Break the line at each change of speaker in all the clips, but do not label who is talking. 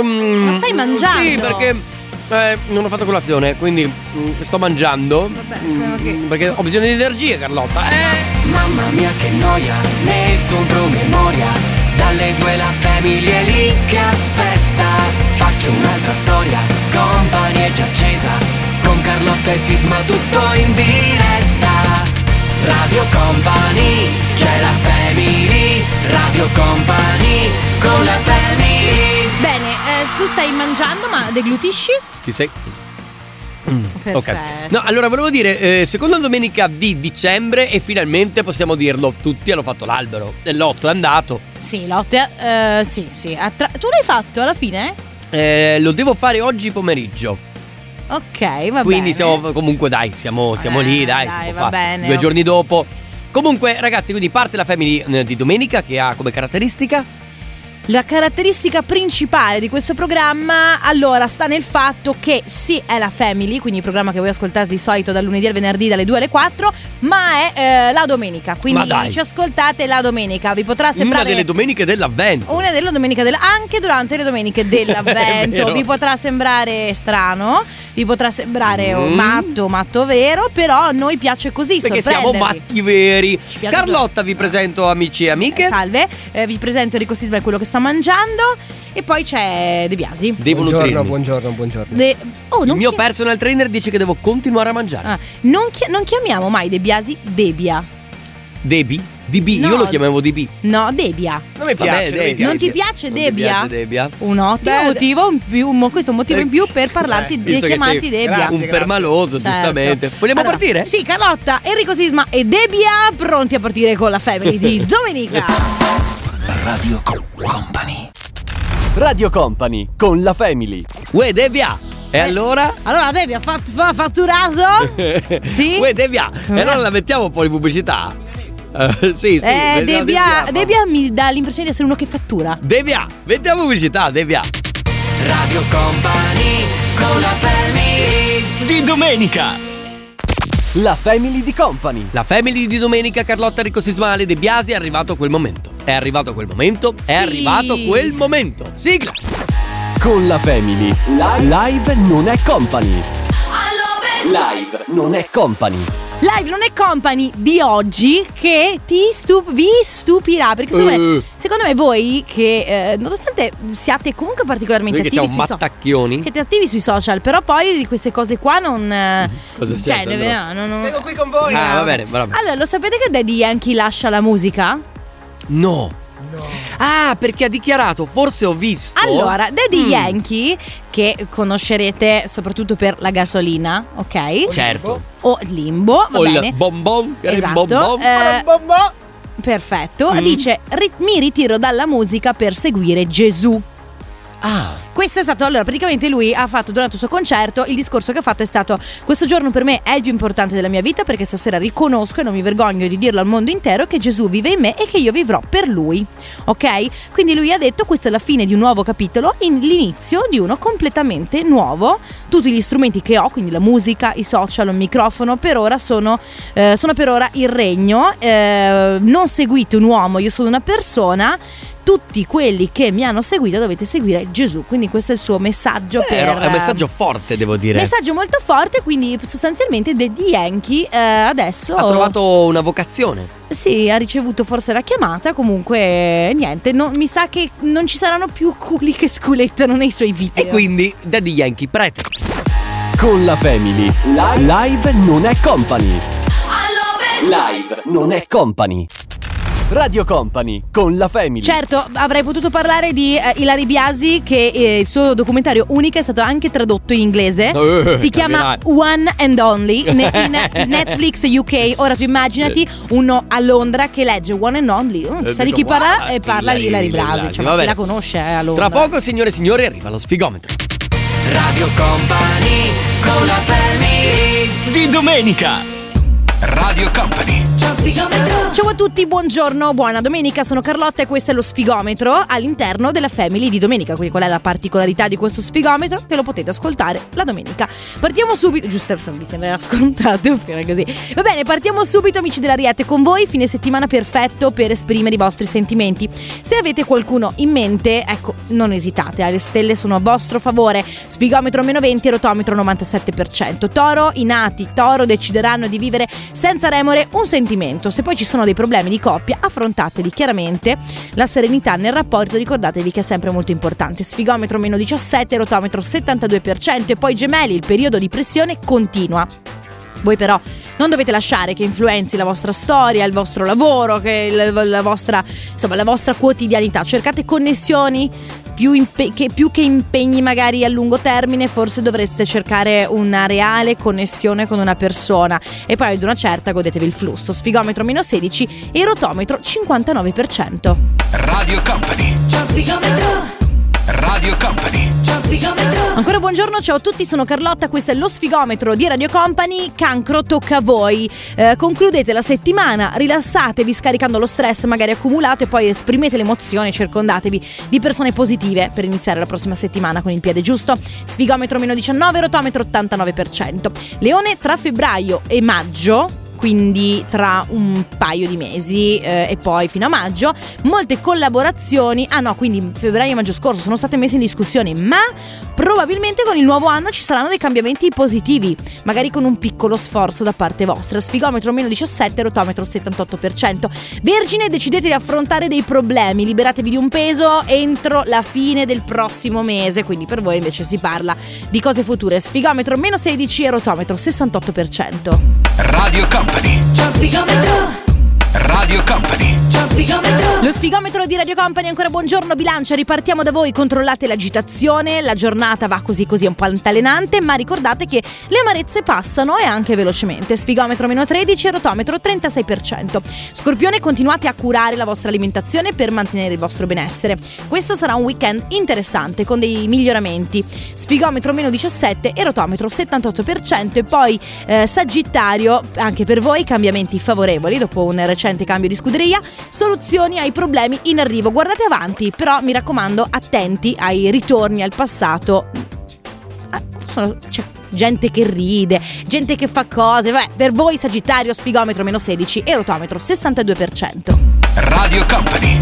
sto. mm,
Ma stai mangiando?
Sì, perché eh, non ho fatto colazione, quindi mm, sto mangiando.
Vabbè,
Mm,
che-
Perché ho bisogno di energie, Carlotta. Eh!
Mamma mia che noia, metto un promemoria Dalle due la famiglia è lì che aspetta Faccio un'altra storia, compagnia è già accesa Con Carlotta e Sisma tutto in diretta Radio Company, c'è la family Radio Company, con la family
tu stai mangiando, ma deglutisci?
Ci sei? Mm, Ok. No, allora volevo dire, eh, seconda domenica di dicembre e finalmente possiamo dirlo, tutti hanno fatto l'albero. L'otto è andato.
Sì, Lotte, eh, sì, sì. Attra- tu l'hai fatto alla fine?
Eh, lo devo fare oggi pomeriggio.
Ok, va
Quindi
bene.
siamo comunque dai, siamo, siamo
Eh,
lì, dai,
dai,
si può
va
fare.
bene.
Due giorni dopo. Comunque, ragazzi, quindi parte la family eh, di domenica che ha come caratteristica
La caratteristica principale di questo programma, allora, sta nel fatto che sì, è la Family, quindi il programma che voi ascoltate di solito dal lunedì al venerdì dalle 2 alle 4, ma è eh, la domenica,
Ma
quindi
dai.
ci ascoltate la domenica. Vi potrà
una
sembrare
delle domeniche dell'avvento.
una della domenica della anche durante le domeniche
È
dell'avvento
vero.
vi potrà sembrare strano vi potrà sembrare oh,
Mm.
matto matto vero però a noi piace così
Perché siamo
sorprendervi.
matti veri.
piace
Carlotta, vi presento amici e amiche.
salve eh, vi presento Enrico Sisma e quello che sta mangiando e poi c'è De Biasi
Devo
buongiorno, buongiorno, buongiorno.
De- oh,
Il mio
chi-
personal trainer dice che devo continuare a mangiare.
ah, non, chi- non chiamiamo mai De Biasi Debia
Debi? DB?
No.
Io lo chiamavo DB.
no Debia
Non mi piace, non mi piace.
non ti piace
Non ti
Debia?
piace Debbia?
un ottimo
Beh,
motivo in più, un questo è un motivo in più per parlarti
Eh,
di chiamarti Debia
Grazie,
Un permaloso,
Certo.
giustamente. Vogliamo
Allora,
partire?
Sì, Carlotta, Enrico Sisma e Debia pronti a partire con la Family di domenica.
Radio Co- Company
Radio Company con la Family.
Uè, Debbia! E
Eh.
allora?
Allora, Debia, fa, fa fatturato? Sì?
Uè, Debbia! E allora la mettiamo un po' di pubblicità? Eh, sì, sì.
eh,
vediamo.
Debia mi dà l'impressione di essere uno che fattura.
Debbia! Mettiamo pubblicità, Debbia!
Radio Company, con la family
Di domenica. La Family di Company.
La family di domenica Carlotta Enrico Sismale De Biasi è arrivato quel momento. È arrivato quel momento. È
Sì.
arrivato quel momento. Sigla!
Con la Family. Live non è company. Live non è company.
Live non è company di oggi che ti stup- vi stupirà. Perché secondo, me,
Eh.
secondo me voi che eh, nonostante siate comunque particolarmente
Noi che
attivi
siamo
sui so-
mattacchioni.
siete attivi sui social, però poi di queste cose qua non. eh,
Cosa c'è,
cioè, no, no, no.
Vengo qui con voi.
Ah, va bene, va bene.
Allora, lo sapete che Daddy Yankee lascia la musica?
No. Ah, perché ha dichiarato, forse ho visto.
Allora, Daddy
Mm.
Yankee, che conoscerete soprattutto per la gasolina, ok?
Certo.
O Limbo, va
O il
bene.
bonbon, il
Esatto.
bonbon.
eh, perfetto.
Mm.
Dice: "Ri- Mi ritiro dalla musica per seguire Gesù.
Ah,
Questo è stato, allora, praticamente lui ha fatto durante il suo concerto, il discorso che ha fatto è stato, questo giorno per me è il più importante della mia vita perché stasera riconosco e non mi vergogno di dirlo al mondo intero che Gesù vive in me e che io vivrò per lui, ok? Quindi lui ha detto questa è la fine di un nuovo capitolo, in- l'inizio di uno completamente nuovo, tutti gli strumenti che ho, quindi la musica, i social, un microfono, per ora sono, eh, sono per ora il regno, eh, non seguite un uomo, io sono una persona tutti quelli che mi hanno seguito dovete seguire Gesù. Quindi questo è il suo messaggio
però
per
è un messaggio forte, devo dire.
messaggio molto forte, quindi sostanzialmente Daddy Yankee eh, adesso
Ha trovato una vocazione.
Sì, ha ricevuto forse la chiamata, comunque niente, no- mi sa che non ci saranno più culi che sculettano nei suoi video.
E quindi Daddy Yankee, prete.
Con la Family. Live non è company. Live non è company. Radio Company con la Family.
Certo, avrei potuto parlare di eh, Ilari Biasi che eh, il suo documentario unico è stato anche tradotto in inglese.
Eh,
si chiama. One and Only ne- in Netflix UK. Ora tu immaginati uno a Londra che legge One and Only.
Eh,
sa di chi parla
"Wow,
e parla di
Ilari
Biasi.
Biasi",
Cioè, chi la conosce eh, a Londra?
Tra poco, signore e signori, arriva lo sfigometro.
Radio Company, con la family
Di domenica.
Radio Company,
Ciao a tutti, buongiorno, buona domenica, sono Carlotta e questo è lo sfigometro all'interno della Family di domenica. Quindi qual è la particolarità di questo sfigometro? Che lo potete ascoltare la domenica. Partiamo subito, giusto, mi sembra scontato, era così. Va bene, partiamo subito amici della Riete con voi, fine settimana perfetto per esprimere i vostri sentimenti. Se avete qualcuno in mente, ecco, non esitate, le stelle sono a vostro favore. Sfigometro meno 20, rotometro 97%. Toro, i nati Toro decideranno di vivere senza remore un sentimento. Se poi ci sono dei problemi di coppia, affrontateli chiaramente. La serenità nel rapporto, ricordatevi che è sempre molto importante. Sfigometro meno 17, rotometro 72% e poi gemelli, il periodo di pressione continua. Voi però non dovete lasciare che influenzi la vostra storia, il vostro lavoro, la, la, vostra, insomma, la vostra quotidianità. Cercate connessioni più, impe- che, più, che, impegni magari a lungo termine, forse dovreste cercare una reale connessione con una persona. E poi ad una certa godetevi il flusso. Sfigometro meno 16 e rotometro 59%.
Radio Company. Radio Company.
Ancora buongiorno, ciao a tutti, sono Carlotta, questo è lo sfigometro di Radio Company, cancro tocca a voi. Eh, concludete la settimana, rilassatevi scaricando lo stress magari accumulato e poi esprimete l'emozione, circondatevi di persone positive per iniziare la prossima settimana con il piede giusto. Sfigometro meno 19, rotometro 89%. Leone tra febbraio e maggio quindi tra un paio di mesi eh, e poi fino a maggio, molte collaborazioni, ah no, quindi febbraio e maggio scorso sono state messe in discussione, ma probabilmente con il nuovo anno ci saranno dei cambiamenti positivi, magari con un piccolo sforzo da parte vostra. Sfigometro meno 17, rotometro 78%. Vergine, decidete di affrontare dei problemi, liberatevi di un peso entro la fine del prossimo mese, quindi per voi invece si parla di cose future. Sfigometro meno 16 e rotometro 68%.
Radio Company. Radio
sfigometro di Radio Company, ancora buongiorno bilancia, ripartiamo da voi, controllate l'agitazione, la giornata va così così un po' altalenante, ma ricordate che le amarezze passano e anche velocemente. Sfigometro meno 13, rotometro 36%. Scorpione, continuate a curare la vostra alimentazione per mantenere il vostro benessere. Questo sarà un weekend interessante con dei miglioramenti. Sfigometro meno 17 e rotometro 78% e poi eh, Sagittario, anche per voi cambiamenti favorevoli dopo un recente cambio di scuderia soluzioni ai problemi in arrivo. Guardate avanti, però mi raccomando, attenti ai ritorni al passato. Ah, sono, cioè, gente che ride, gente che fa cose. Vabbè, per voi Sagittario sfigometro meno 16 e rotometro 62%.
Radio Company.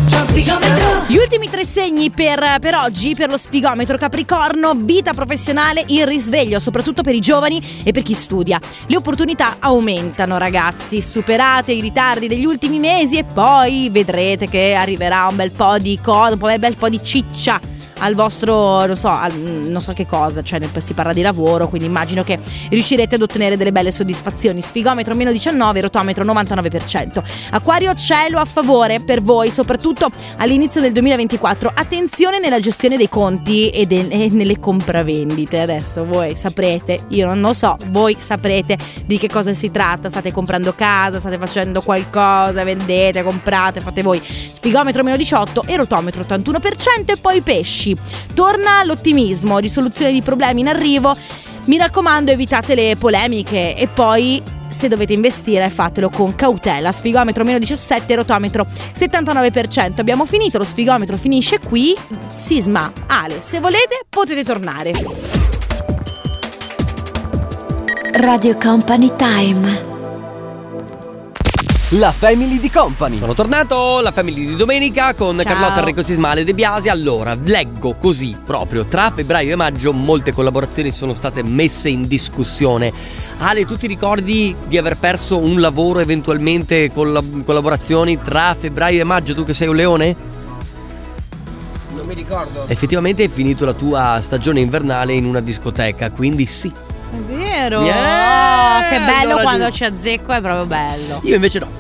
Gli ultimi tre segni per, per, oggi, per lo sfigometro Capricorno, vita professionale in risveglio, soprattutto per i giovani e per chi studia. Le opportunità aumentano, ragazzi. Superate i ritardi degli ultimi mesi e poi vedrete che arriverà un bel po' di cose, un bel po' di ciccia al vostro, non so, al, non so che cosa, cioè si parla di lavoro, quindi immagino che riuscirete ad ottenere delle belle soddisfazioni. Sfigometro meno 19, rotometro 99%. Acquario cielo a favore per voi, soprattutto all'inizio del 2024. Attenzione nella gestione dei conti e, de- e nelle compravendite. Adesso voi saprete, io non lo so, voi saprete di che cosa si tratta. State comprando casa, state facendo qualcosa, vendete, comprate, fate voi. Spigometro meno 18 e rotometro 81% e poi pesci. Torna l'ottimismo, risoluzione di problemi in arrivo. Mi raccomando, evitate le polemiche e poi se dovete investire fatelo con cautela. Sfigometro meno 17, rotometro 79%. Abbiamo finito, lo sfigometro finisce qui. Sisma, Ale, se volete potete tornare.
Radio Company Time.
La Family di Company.
Sono tornato, la Family di domenica con
Ciao.
Carlotta Enrico Sismale De Biasi. Allora, leggo così proprio, tra febbraio e maggio molte collaborazioni sono state messe in discussione. Ale, tu ti ricordi di aver perso un lavoro eventualmente con la- collaborazioni tra febbraio e maggio, tu che sei un leone?
Non mi ricordo.
Effettivamente hai finito la tua stagione invernale in una discoteca, quindi sì.
È vero.
Yeah,
Oh, che bello
allora
quando ci azzecco, è proprio bello.
Io invece no.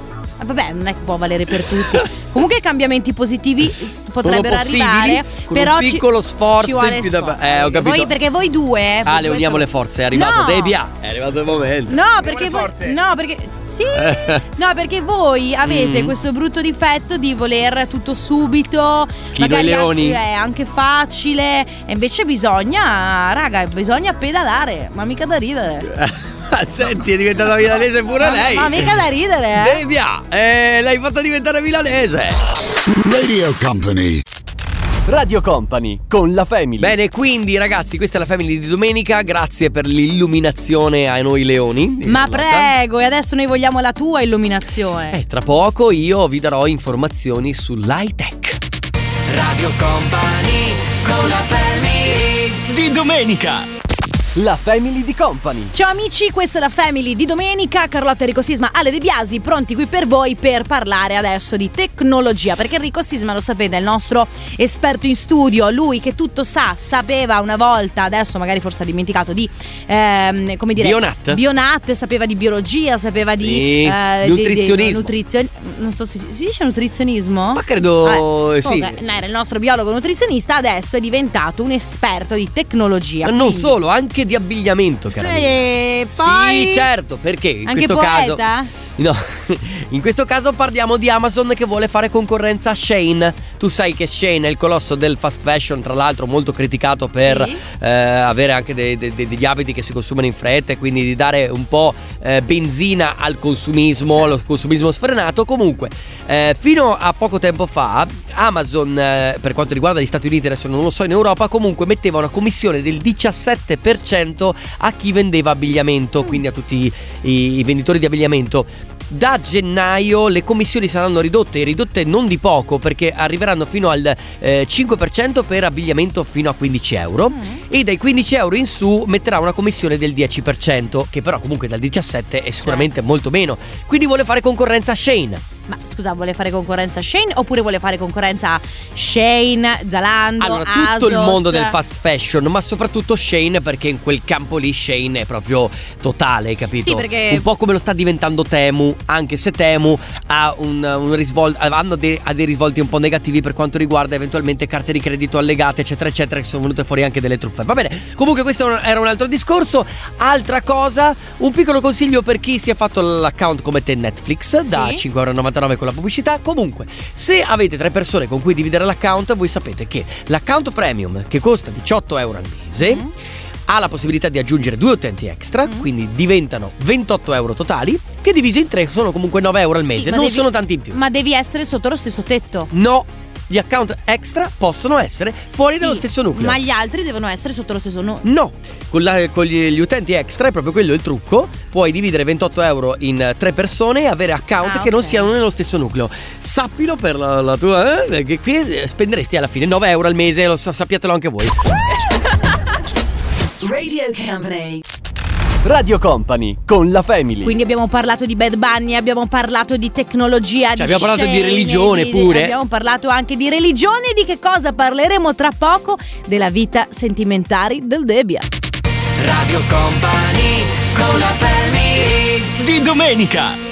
Eh, Vabbè, non è che può valere per tutti. Comunque cambiamenti positivi potrebbero arrivare.
con
però
un
ci-
piccolo sforzo in più da- eh, ho capito.
Voi, perché voi due. voi
Ale,
due
uniamo le forze, è arrivato
No.
Debbia. È arrivato il momento.
No,
Uniamo
perché
le
voi.
forze.
No, perché. Sì! No, perché voi avete
Mm.
questo brutto difetto di voler tutto subito.
Chi,
magari
leoni?
Anche, eh, anche facile. E invece bisogna, raga, bisogna pedalare. Ma mica da ridere.
Senti, è diventata milanese pure lei.
Ma mica da ridere, eh.
Debbia, eh, l'hai fatta diventare milanese.
Radio Company.
Radio Company con la Family.
Bene, quindi ragazzi, questa è la Family di domenica. Grazie per l'illuminazione a noi leoni.
Ma prego, e adesso noi vogliamo la tua illuminazione.
Eh, tra poco io vi darò informazioni sull'high tech.
Radio Company con la family
Di domenica. La Family di Company.
Ciao amici, questa è la Family di domenica. Carlotta Enrico Sisma, Ale De Biasi, pronti qui per voi per parlare adesso di tecnologia. Perché Enrico Sisma, lo sapete, è il nostro esperto in studio. Lui che tutto sa, sapeva una volta, adesso magari forse ha dimenticato di, ehm, come dire,
Bionat.
Bionat, sapeva di biologia, sapeva di,
Sì,
eh, di- di-
nutrizionismo.
nutrizion- non so se si dice nutrizionismo.
Ma credo,
Vabbè,
sì.
comunque, no, era il nostro biologo nutrizionista, adesso è diventato un esperto di tecnologia.
Ma non
quindi-
solo, anche di abbigliamento, cara mia.
Sì, poi
Sì, certo, perché in
Anche
questo
poeta?
caso No, in questo caso parliamo di Amazon che vuole fare concorrenza a Shane. Tu sai che Shane è il colosso del fast fashion, tra l'altro molto criticato per
Sì.
eh, avere anche dei- dei- dei- degli abiti che si consumano in fretta e quindi di dare un po' eh, benzina al consumismo, allo consumismo sfrenato. Comunque, eh, fino a poco tempo fa Amazon, eh, per quanto riguarda gli Stati Uniti, adesso non lo so in Europa, comunque metteva una commissione del 17% a chi vendeva abbigliamento, quindi a tutti i, i venditori di abbigliamento. Da gennaio le commissioni saranno ridotte, e ridotte non di poco perché arriveranno fino al eh, 5% per abbigliamento fino a 15 euro e dai 15 euro in su metterà una commissione del 10% che però comunque dal 17 è sicuramente molto meno. Quindi vuole fare concorrenza a Shane.
Ma scusa, vuole fare concorrenza a Shane oppure vuole fare concorrenza a Shane, Zalando,
Allora, tutto il mondo del fast fashion, ma soprattutto Shane, perché in quel campo lì Shane è proprio totale, capito?
Sì, perché-
Un po' come lo sta diventando Temu, anche se Temu ha, un, un risvol- hanno dei, ha dei risvolti un po' negativi per quanto riguarda eventualmente carte di credito allegate, eccetera, eccetera, che sono venute fuori anche delle truffe. Va bene, comunque questo era un altro discorso. Altra cosa, un piccolo consiglio per chi si è fatto l'account come te Netflix da
Sì.
5,99€ con la pubblicità. Comunque, se avete tre persone con cui dividere l'account, voi sapete che l'account premium, che costa 18 euro al mese,
Mm.
ha la possibilità di aggiungere due utenti extra, quindi diventano 28 euro totali, che divisi in tre sono comunque 9 euro al
Sì,
mese,
ma
non
devi-
sono tanti in più.
Ma devi essere sotto lo stesso tetto.
No, gli account extra possono essere fuori
Sì,
dallo stesso nucleo.
Ma gli altri devono essere sotto lo stesso nucleo.
No, con, la- con gli, gli utenti extra è proprio quello il trucco. Puoi dividere 28 euro in eh, tre persone e avere account
Ah,
che non siano nello stesso nucleo. Sappilo per la, la tua. eh, che qui eh, spenderesti alla fine 9 euro al mese, lo sa- sappiatelo anche voi.
Radio Company.
Radio Company con la Family.
Quindi abbiamo parlato di Bad Bunny, abbiamo parlato di tecnologia, di
abbiamo parlato di religione
di-
pure.
Abbiamo parlato anche di religione e di che cosa parleremo tra poco della vita sentimentale del Debbia.
Radio Company con la family
Di domenica.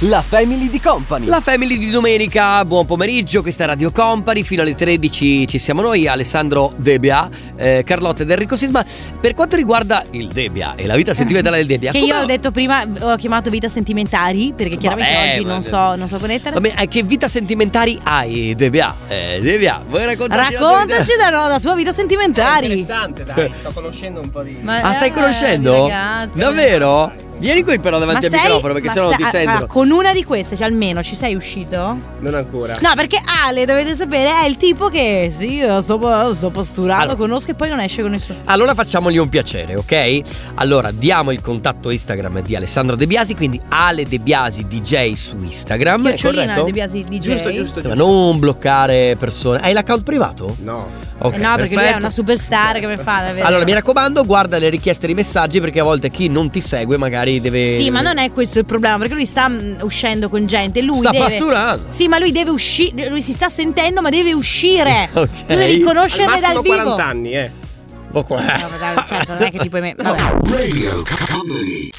La Family di Company.
La family di domenica, buon pomeriggio, questa è Radio Company, fino alle 13 ci siamo noi, Alessandro Debia, eh, Carlotta ed Enrico Sisma. Per quanto riguarda il Debia e la vita sentimentale del Debia,
Che
come-
io ho detto prima, ho chiamato vita sentimentari, perché chiaramente
Vabbè,
oggi
ma-
non so, non so connettere.
Vabbè, eh, che vita sentimentari hai, Debia? Eh, Debia, vuoi raccontarci la tua
Raccontaci
vita?
da, la tua vita
È
sentimentari.
interessante, dai, sto conoscendo un po' di.
Ma-
Ah, stai
Eh,
conoscendo?
ragazzi.
Davvero? Vieni qui però davanti al
sei-
microfono perché
ma
sennò non ti
ah,
sentono.
ah, con una di queste, cioè almeno ci sei uscito?
Non ancora.
No, perché Ale, dovete sapere, è il tipo che sì, sto, sto posturando,
Allora.
conosco e poi non esce con nessuno.
Allora facciamogli un piacere, ok? Allora diamo il contatto Instagram di Alessandro De Biasi, quindi Ale De Biasi DJ su Instagram,
Chiocciolina? De Biasi DJ.
Giusto, giusto,
Ma
giusto.
non bloccare persone. Hai l'account privato?
No.
Ok,
Eh no, perché lui è
perfetto.
una superstar che mi fa davvero.
Allora mi raccomando, guarda le richieste di messaggi perché a volte chi non ti segue magari deve
Sì, ma non è questo il problema, perché lui sta mm, uscendo con gente, lui
Sta
deve
pasturando.
Sì, ma lui deve uscire, lui si sta sentendo, ma deve uscire.
Ok.
Tu devi
Al
conoscerle
massimo
dal vivo.
40 anni, eh.
Un po' qua.
No, ma dai, certo, non è che ti puoi me- vabbè.
Radio Company.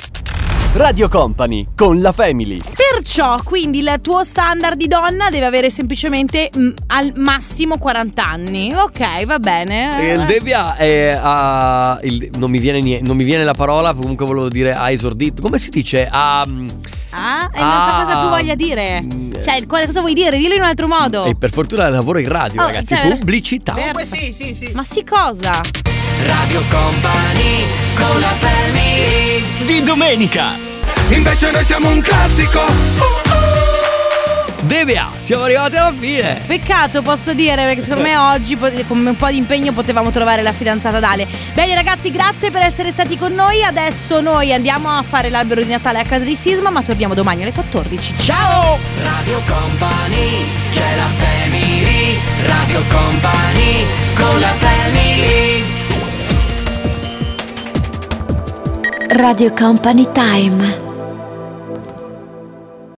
Radio Company con la Family.
Perciò, quindi il tuo standard di donna deve avere semplicemente mm, al massimo 40 anni. Ok, va bene.
Il Devia è a. il- non, mi viene nie- non mi viene la parola, comunque volevo dire ha esordito. Come si dice? Ha.
Ah, e non so
Ah.
cosa tu voglia dire.
Mm,
Cioè, quale- cosa vuoi dire? Dillo in un altro modo.
E per fortuna lavoro in radio,
Oh,
ragazzi.
cioè,
Pubblicità.
Comunque sì, sì, sì.
Ma sì cosa?
Radio Company con la family
Di domenica.
Invece noi siamo un classico.
DBA, siamo arrivati alla fine.
Peccato, posso dire, perché secondo me oggi con un po' di impegno potevamo trovare la fidanzata Dale. Bene ragazzi, grazie per essere stati con noi. Adesso noi andiamo a fare l'albero di Natale a casa di Sisma, ma torniamo domani alle 14. Ciao!
Radio Company c'è la family Radio Company con la family
Radio Company Time.